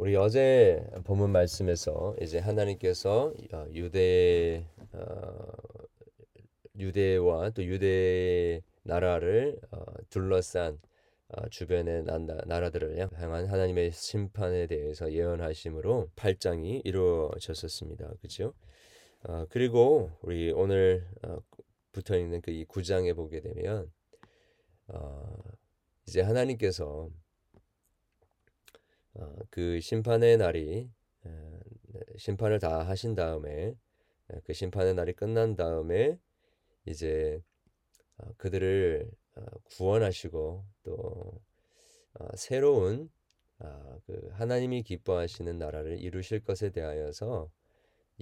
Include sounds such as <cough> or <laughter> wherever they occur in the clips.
우리 어제 본문 말씀에서 이제 하나님께서 어, 유대 어, 유대와 또 유대 나라를 어, 둘러싼 어, 주변의 나라들을 향한 하나님의 심판에 대해서 예언하심으로 8장이 이루어졌었습니다. 그렇죠? 어, 그리고 우리 오늘 어, 붙어 있는 그 이 9장에 보게 되면 어, 이제 하나님께서 어, 그 심판의 날이 어, 네, 심판을 다 하신 다음에 어, 그 심판의 날이 끝난 다음에 이제 그들을 구원하시고 또 새로운 그 하나님이 기뻐하시는 나라를 이루실 것에 대하여서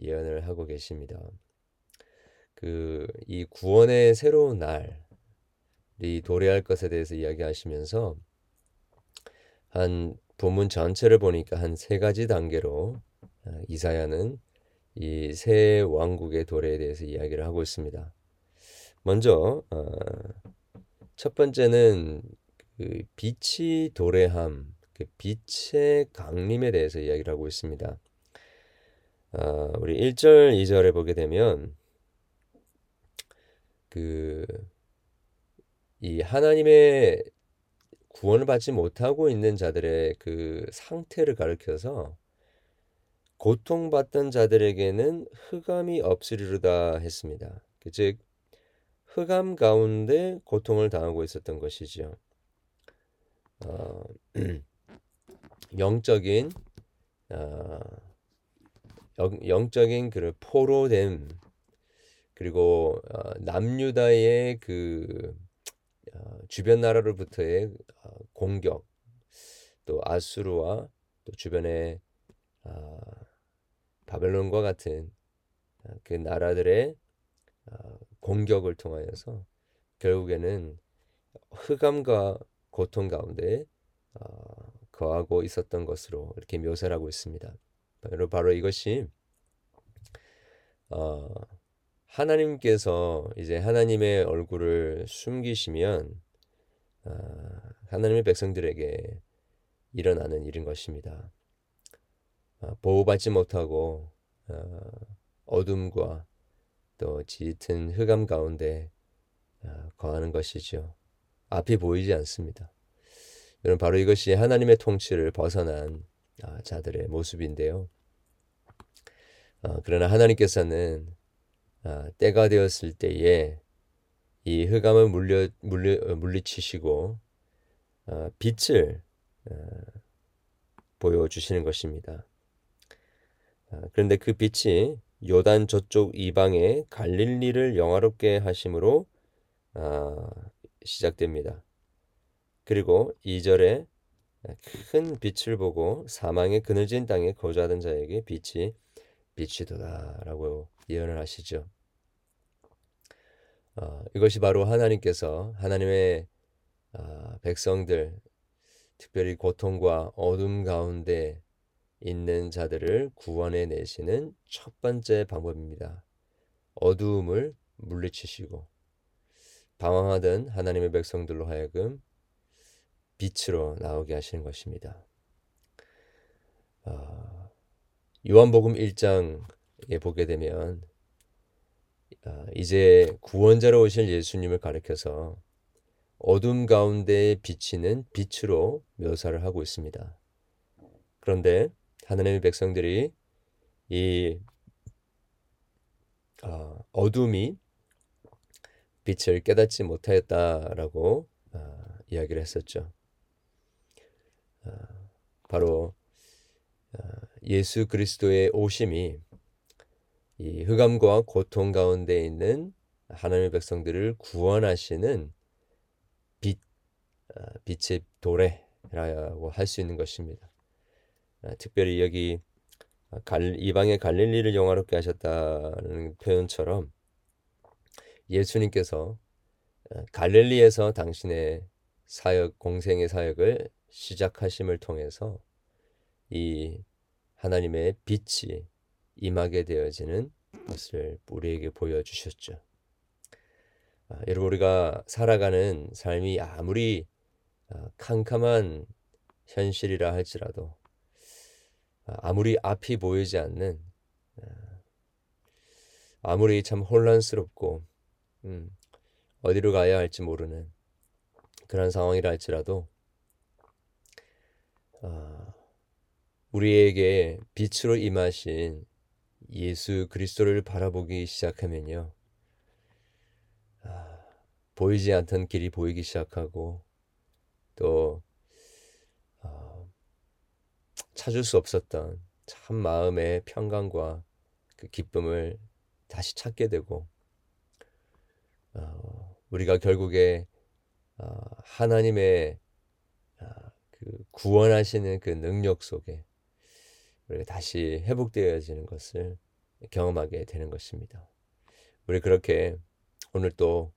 예언을 하고 계십니다. 그 이 구원의 새로운 날이 도래할 것에 대해서 이야기하시면서 한 본문 전체를 보니까 한 세 가지 단계로 어, 이사야는 이새 왕국의 도래에 대해서 이야기를 하고 있습니다. 먼저 어, 첫 번째는 그 빛이 도래함, 그 빛의 강림에 대해서 이야기를 하고 있습니다. 어, 우리 1절, 2절에 보게 되면 그 이 하나님의 구원을 받지 못하고 있는 자들의 그 상태를 가리켜서 고통받던 자들에게는 흑암이 없으리로다 했습니다. 그즉 흑암 가운데 고통을 당하고 있었던 것이죠. 어, <clears throat> 영적인 어, 영, 적인 그 포로됨 그리고 어, 남유다의 그 어, 주변 나라로부터의 어, 공격, 또 아수르와 또 주변의 어, 바벨론과 같은 그 나라들의 공격을 통하여서 결국에는 흑암과 고통 가운데 거하고 있었던 것으로 이렇게 묘사를 하고 있습니다. 바로 이것이 하나님께서 이제 하나님의 얼굴을 숨기시면 아, 하나님의 백성들에게 일어나는 일인 것입니다. 아, 보호받지 못하고 아, 어둠과 또 짙은 흑암 가운데 거하는 것이죠. 앞이 보이지 않습니다. 여러분 바로 이것이 하나님의 통치를 벗어난 자들의 모습인데요. 그러나 하나님께서는 아, 때가 되었을 때에 이 흑암을 물려, 물리, 어, 물리치시고 아, 빛을 아, 보여주시는 것입니다. 그런데 그 빛이 요단 저쪽 이방의 갈릴리를 영화롭게 하심으로 시작됩니다. 그리고 2절에 큰 빛을 보고 사망의 그늘진 땅에 거주하던 자에게 빛이 빛이도다라고 예언을 하시죠. 어, 이것이 바로 하나님께서 하나님의 어, 백성들 특별히 고통과 어둠 가운데 있는 자들을 구원해 내시는 첫 번째 방법입니다. 어두움을 물리치시고 방황하던 하나님의 백성들로 하여금 빛으로 나오게 하시는 것입니다. 어, 요한복음 1장에 보게 되면 아, 이제 구원자로 오실 예수님을 가리켜서 어둠 가운데 비치는 빛으로 묘사를 하고 있습니다. 그런데 하나님의 백성들이 이 어, 어둠이 빛을 깨닫지 못하였다라고 어, 이야기를 했었죠. 어, 바로 예수 그리스도의 오심이 이 흑암과 고통 가운데 있는 하나님의 백성들을 구원하시는 빛, 아, 빛의 도래라고 할 수 있는 것입니다. 아, 특별히 여기 이방의 갈릴리를 영화롭게 하셨다는 표현처럼 예수님께서 아, 갈릴리에서 당신의 사역 공생의 사역을 시작하심을 통해서 이 하나님의 빛이 임하게 되어지는 것을 우리에게 보여주셨죠. 아, 여러분 우리가 살아가는 삶이 아무리 아, 캄캄한 현실이라 할지라도 아무리 앞이 보이지 않는 아무리 참 혼란스럽고 음, 어디로 가야 할지 모르는 그런 상황이라 할지라도 어, 우리에게 빛으로 임하신 예수 그리스도를 바라보기 시작하면요. 아, 보이지 않던 길이 보이기 시작하고 또 어, 찾을 수 없었던 참 마음의 평강과 그 기쁨을 다시 찾게 되고 어, 우리가 결국에 어, 하나님의 어, 그 구원하시는 그 능력 속에 우리가 다시 회복되어지는 것을 경험하게 되는 것입니다. 우리 그렇게 오늘 또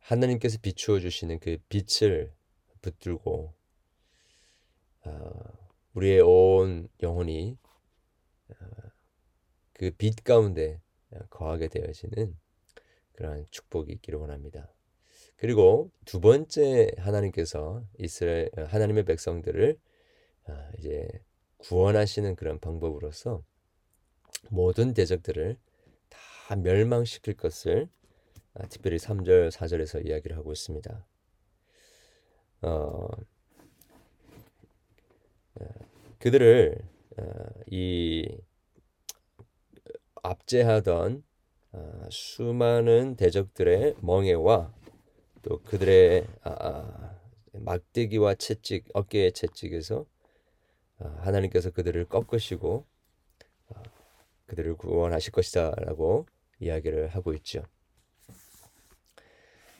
하나님께서 비추어 주시는 그 빛을 붙들고 어, 우리의 온 영혼이 어, 그빛 가운데 거하게 되어지는 그러한 축복이 있기를 원합니다. 그리고 두 번째 하나님께서 이스라엘 하나님의 백성들을 아, 이제 구원하시는 그런 방법으로서 모든 대적들을 다 멸망시킬 것을 아, 특별히 3절 4절에서 이야기를 하고 있습니다. 어, 어 그들을 어, 이 압제하던 어, 수많은 대적들의 멍에와 또 그들의 아, 아, 막대기와 채찍 어깨의 채찍에서 아, 하나님께서 그들을 꺾으시고 아, 그들을 구원하실 것이다라고 이야기를 하고 있죠.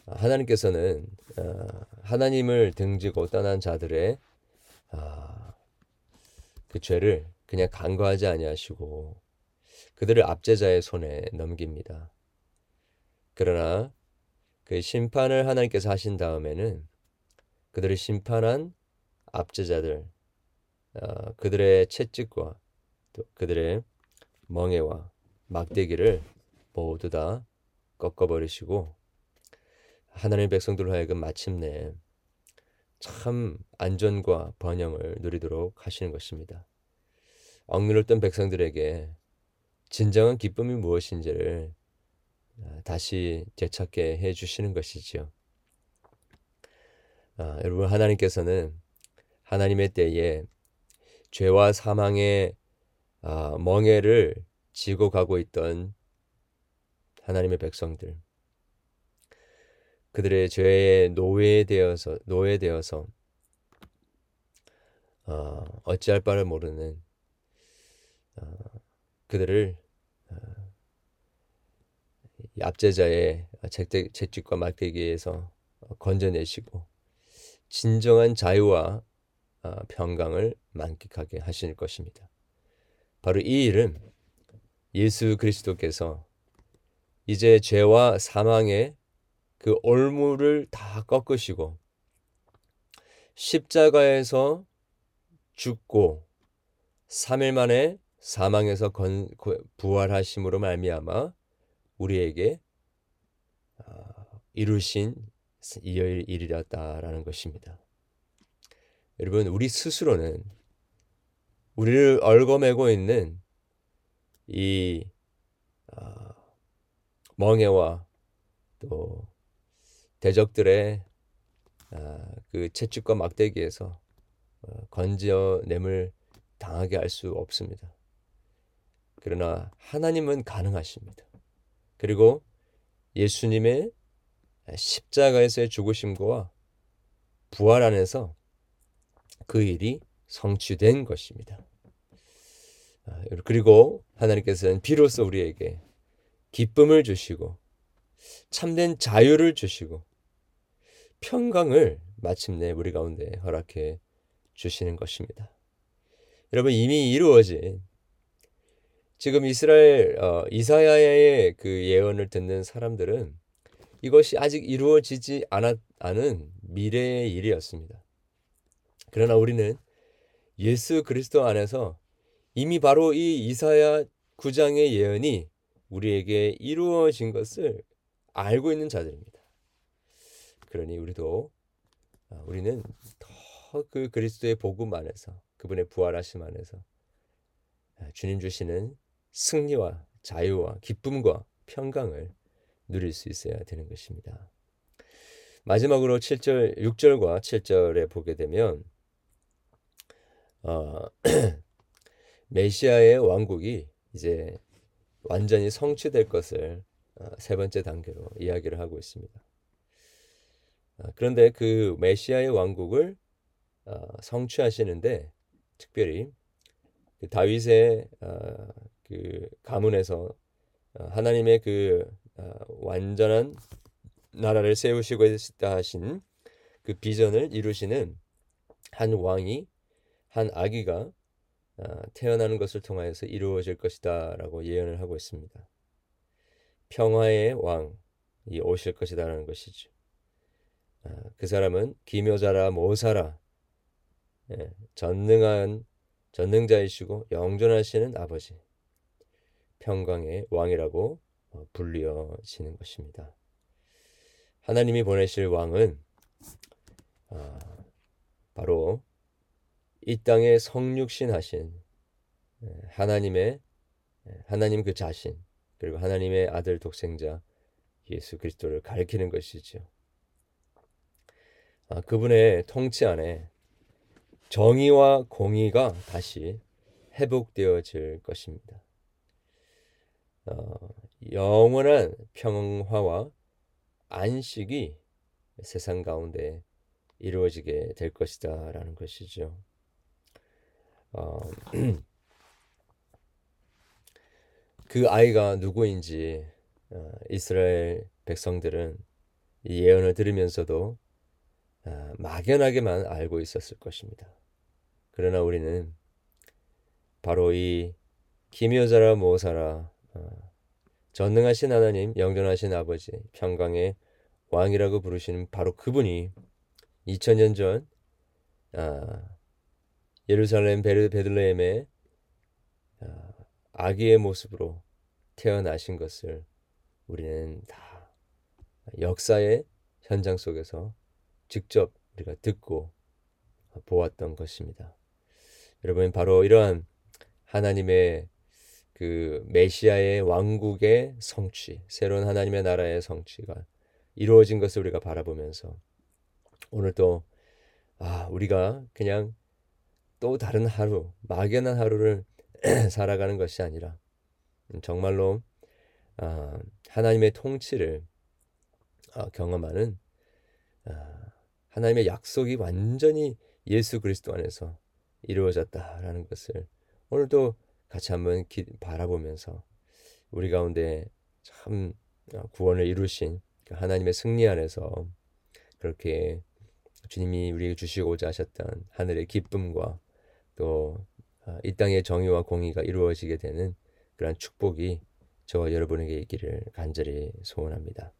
아, 하나님께서는 아, 하나님을 등지고 떠난 자들의 아, 그 죄를 그냥 간과하지 아니하시고 그들을 압제자의 손에 넘깁니다. 그러나 그 심판을 하나님께서 하신 다음에는 그들을 심판한 압제자들, 어, 그들의 채찍과 또 그들의 멍에와 막대기를 모두 다 꺾어버리시고 하나님의 백성들로 하여금 마침내 참 안전과 번영을 누리도록 하시는 것입니다. 억눌렸던 백성들에게 진정한 기쁨이 무엇인지를 아, 다시 되찾게 해 주시는 것이지요. 아, 여러분 하나님께서는 하나님의 때에 죄와 사망의 아, 멍해를 지고 가고 있던 하나님의 백성들. 그들의 죄의 노예되어서 노예되어서 어, 어찌할 바를 모르는 어, 그들을 어, 압제자의 채찍과 막대기에서 건져내시고 진정한 자유와 어, 평강을 만끽하게 하실 것입니다. 바로 이 일은 예수 그리스도께서 이제 죄와 사망의 그 올무를 다 꺾으시고 십자가에서 죽고 3일 만에 사망에서 건, 부활하심으로 말미암아 우리에게 어, 이루신 일이었다라는 것입니다. 여러분 우리 스스로는 우리를 얽어매고 있는 이 어, 멍해와 또 대적들의 어, 그 채찍과 막대기에서 어, 건져냄을 당하게 할 수 없습니다. 그러나 하나님은 가능하십니다. 그리고 예수님의 십자가에서의 죽으심과 부활 안에서 그 일이 성취된 것입니다. 아, 그리고 하나님께서는 비로소 우리에게 기쁨을 주시고 참된 자유를 주시고 평강을 마침내 우리 가운데 허락해 주시는 것입니다. 여러분 이미 이루어진 지금 이스라엘 어, 이사야의 그 예언을 듣는 사람들은 이것이 아직 이루어지지 않았, 않은 미래의 일이었습니다. 그러나 우리는 예수 그리스도 안에서 이미 바로 이 이사야 9장의 예언이 우리에게 이루어진 것을 알고 있는 자들입니다. 그러니 우리도 어, 우리는 더 그 그리스도의 복음 안에서 그분의 부활하심 안에서 주님 주시는 승리와 자유와 기쁨과 평강을 누릴 수 있어야 되는 것입니다. 마지막으로 7절, 6절과 7절에 보게 되면 어, <clears throat> 메시아의 왕국이 이제 완전히 성취될 것을 어, 세 번째 단계로 이야기를 하고 있습니다. 어, 그런데 그 메시아의 왕국을 어, 성취하시는데 특별히 그 다윗의 그 가문에서 하나님의 그 완전한 나라를 세우시고 있다 하신 그 비전을 이루시는 한 왕이 한 아기가 태어나는 것을 통하여서 이루어질 것이다라고 예언을 하고 있습니다. 평화의 왕이 오실 것이다라는 것이죠. 그 사람은 기묘자라 모사라 예, 전능한 전능자이시고 영존하시는 아버지 평강의 왕이라고 어, 불리어지는 것입니다. 하나님이 보내실 왕은 아, 바로 이 땅에 성육신 하신 예, 하나님의 예, 하나님 그 자신 그리고 하나님의 아들 독생자 예수 그리스도를 가리키는 것이죠. 아, 그분의 통치 안에 정의와 공의가 다시 회복되어질 것입니다. 어, 영원한 평화와 안식이 세상 가운데 이루어지게 될 것이다라는 것이죠. 어, <clears throat> 그 아이가 누구인지 어, 이스라엘 백성들은 이 예언을 들으면서도 어, 막연하게만 알고 있었을 것입니다. 그러나 우리는 바로 이 기묘자라 모사라 어, 전능하신 하나님, 영존하신 아버지, 평강의 왕이라고 부르시는 바로 그분이 2000년 전 아, 예루살렘 베들레헴의 아, 아기의 모습으로 태어나신 것을 우리는 다 역사의 현장 속에서 직접 우리가 듣고 보았던 것입니다. 여러분 바로 이러한 하나님의 그 메시아의 왕국의 성취, 새로운 하나님의 나라의 성취가 이루어진 것을 우리가 바라보면서 오늘 또 아, 우리가 그냥 또 다른 하루, 막연한 하루를 <clears throat> 살아가는 것이 아니라 정말로 아, 하나님의 통치를 아, 경험하는 아, 하나님의 약속이 완전히 예수 그리스도 안에서 이루어졌다라는 것을 오늘도 같이 한번 기, 바라보면서 우리 가운데 참 어, 구원을 이루신 그 하나님의 승리 안에서 그렇게 주님이 우리에게 주시고자 하셨던 하늘의 기쁨과 또이 어, 땅의 정의와 공의가 이루어지게 되는 그러한 축복이 저와 여러분에게 있기를 간절히 소원합니다.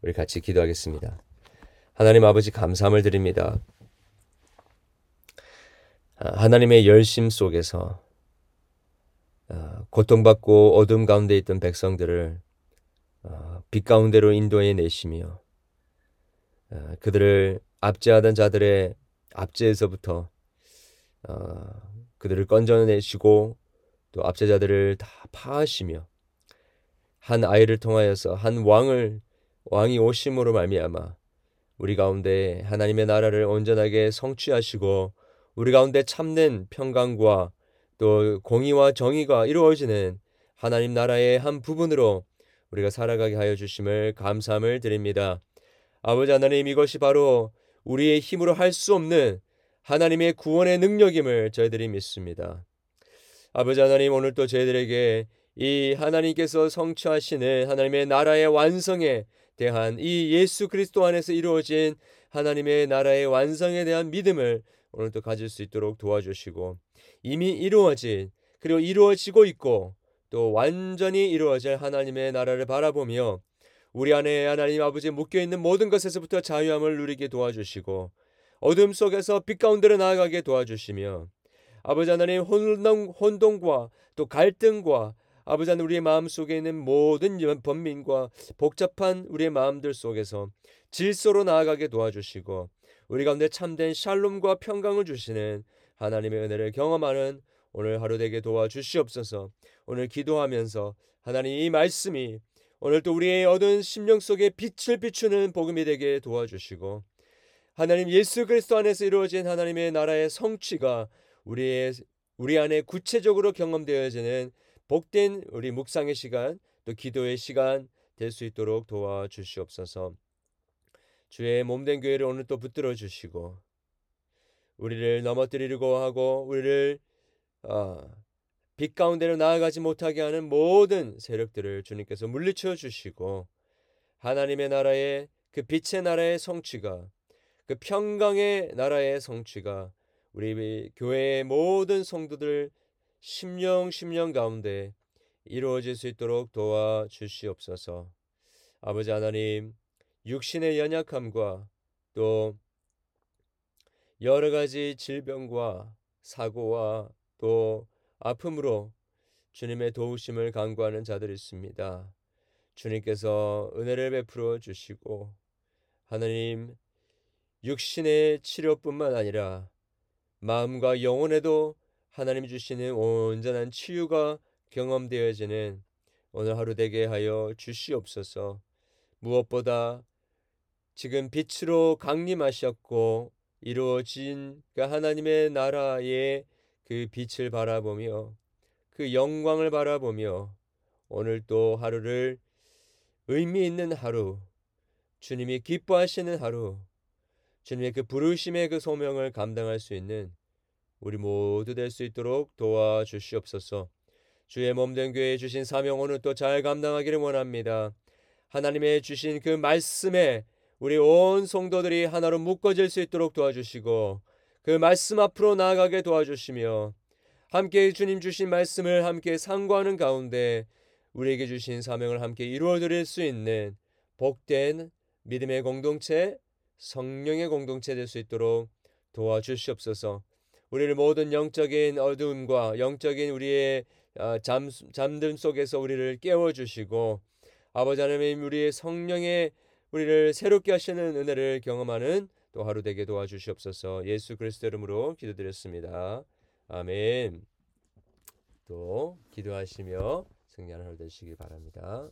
우리 같이 기도하겠습니다. 하나님 아버지 감사함을 드립니다. 아, 하나님의 열심 속에서 어, 고통받고 어둠 가운데 있던 백성들을 어, 빛 가운데로 인도해 내시며 어, 그들을 압제하던 자들의 압제에서부터 그들을 건져내시고 또 압제자들을 다 파하시며 한 아이를 통하여서 한 왕을 왕이 오심으로 말미암아 우리 가운데 하나님의 나라를 온전하게 성취하시고 우리 가운데 참된 평강과 또 공의와 정의가 이루어지는 하나님 나라의 한 부분으로 우리가 살아가게 하여 주심을 감사함을 드립니다. 아버지 하나님 이것이 바로 우리의 힘으로 할 수 없는 하나님의 구원의 능력임을 저희들이 믿습니다. 아버지 하나님 오늘 또 저희들에게 이 하나님께서 성취하시는 하나님의 나라의 완성에 대한 이 예수 그리스도 안에서 이루어진 하나님의 나라의 완성에 대한 믿음을 오늘도 가질 수 있도록 도와주시고 이미 이루어진 그리고 이루어지고 있고 또 완전히 이루어질 하나님의 나라를 바라보며 우리 안에 하나님 아버지 묶여 있는 모든 것에서부터 자유함을 누리게 도와주시고 어둠 속에서 빛 가운데로 나아가게 도와주시며 아버지 하나님 혼동, 혼동과 또 갈등과 아버지 하나님 우리의 마음 속에 있는 모든 번민과 복잡한 우리의 마음들 속에서 질서로 나아가게 도와주시고 우리 가운데 참된 샬롬과 평강을 주시는 하나님의 은혜를 경험하는 오늘 하루 되게 도와주시옵소서. 오늘 기도하면서 하나님 이 말씀이 오늘 또 우리의 얻은 심령 속에 빛을 비추는 복음이 되게 도와주시고 하나님 예수 그리스도 안에서 이루어진 하나님의 나라의 성취가 우리의 우리 안에 구체적으로 경험되어지는 복된 우리 묵상의 시간 또 기도의 시간 될 수 있도록 도와주시옵소서. 주의 몸된 교회를 오늘 또 붙들어 주시고 우리를 넘어뜨리려고 하고 우리를 어, 빛 가운데로 나아가지 못하게 하는 모든 세력들을 주님께서 물리쳐 주시고 하나님의 나라의 그 빛의 나라의 성취가 그 평강의 나라의 성취가 우리 교회의 모든 성도들 심령 심령 가운데 이루어질 수 있도록 도와 주시옵소서. 아버지 하나님, 육신의 연약함과 또 여러 가지 질병과 사고와 또 아픔으로 주님의 도우심을 간구하는 자들이 있습니다. 주님께서 은혜를 베풀어 주시고 하나님 육신의 치료뿐만 아니라 마음과 영혼에도 하나님 주시는 온전한 치유가 경험되어지는 오늘 하루 되게 하여 주시옵소서. 무엇보다 지금 빛으로 강림하셨고 이루어진 그 하나님의 나라의 그 빛을 바라보며 그 영광을 바라보며 오늘 또 하루를 의미 있는 하루, 주님이 기뻐하시는 하루, 주님의 그 부르심의 그 소명을 감당할 수 있는 우리 모두 될 수 있도록 도와주시옵소서. 주의 몸된 교회에 주신 사명 오늘 또 잘 감당하기를 원합니다. 하나님의 주신 그 말씀에 우리 온 성도들이 하나로 묶어질 수 있도록 도와주시고 그 말씀 앞으로 나아가게 도와주시며 함께 주님 주신 말씀을 함께 상고하는 가운데 우리에게 주신 사명을 함께 이루어 드릴 수 있는 복된 믿음의 공동체, 성령의 공동체 될 수 있도록 도와주시옵소서. 우리를 모든 영적인 어두움과 영적인 우리의 아, 잠, 잠듦 속에서 우리를 깨워주시고 아버지 하나님 우리의 성령의 우리를 새롭게 하시는 은혜를 경험하는 또 하루 되게 도와주시옵소서 예수 그리스도 이름으로 기도드렸습니다. 아멘 또 기도하시며 승리하는 하루 되시기 바랍니다.